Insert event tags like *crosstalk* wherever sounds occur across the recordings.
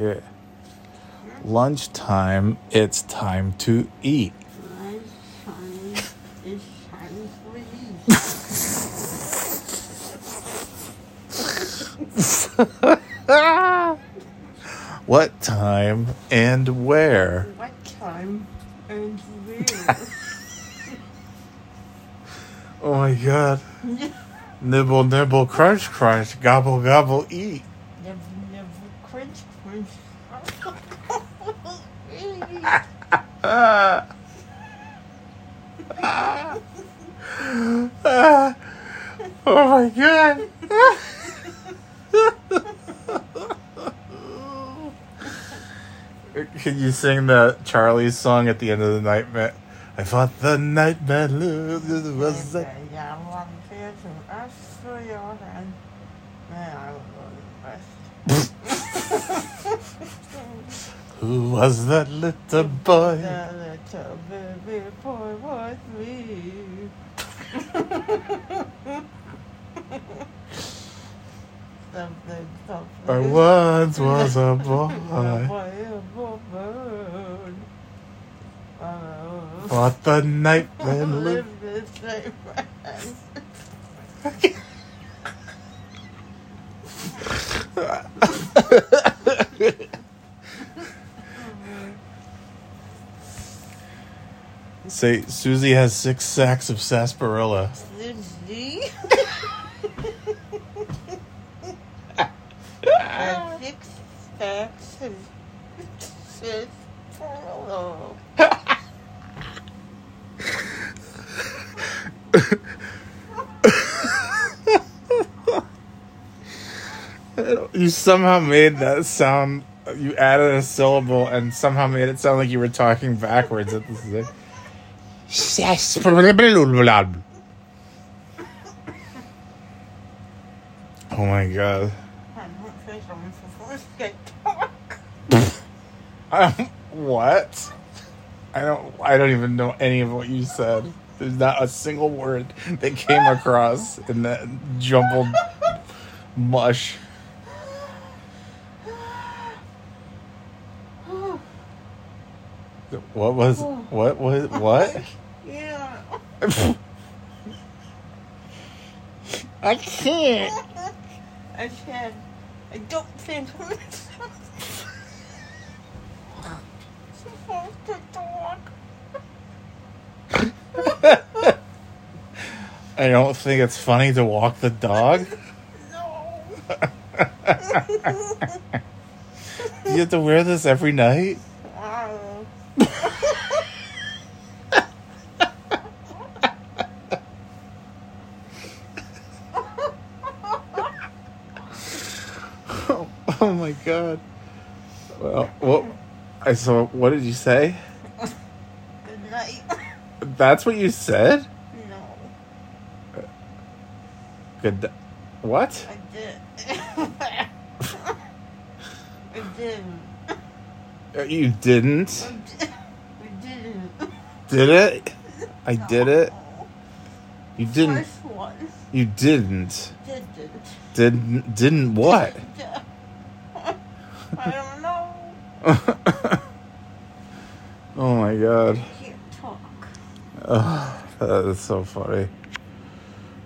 here. Lunchtime, it's time to eat. Lunchtime is time for you. *laughs* What time and where? What time and where? *laughs* Oh my god. *laughs* Nibble, nibble, crunch, crunch, gobble, gobble, eat. *laughs* Oh my god. *laughs* Can you sing the Charlie's song at the end of the nightmare? I thought the nightmare was that. *laughs* Who was that little boy? The little baby boy was me. something, something. I once was a *laughs* A boy. boy, a. What *laughs* the nightmare lived. Live this Say, Susie has six sacks of sarsaparilla. Susie. *laughs* Six sacks of six pillow. You somehow made that sound. You added a syllable and somehow made it sound like you were talking backwards at the same. Sarsaparilla. Oh my god. What? I don't. I don't even know any of what you said. There's not a single word that came across in that jumbled mush. What was? What was? What? Yeah. I can't. I said, I don't think I'm supposed to talk. I don't think it's funny to walk the dog. No. *laughs* Do you have to wear this every night? Wow. Oh, oh my god. Well, what? I saw. What did you say? Good night. *laughs* That's what you said. No, Good. What? I did. *laughs* I didn't. Uh, You didn't. I did- I didn't. Did it? I did it. You didn't. You didn't. didn't. Didn't. Didn't what? I don't know. *laughs* oh my god. I can't talk. Oh, that is so funny.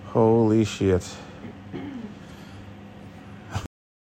Holy shit.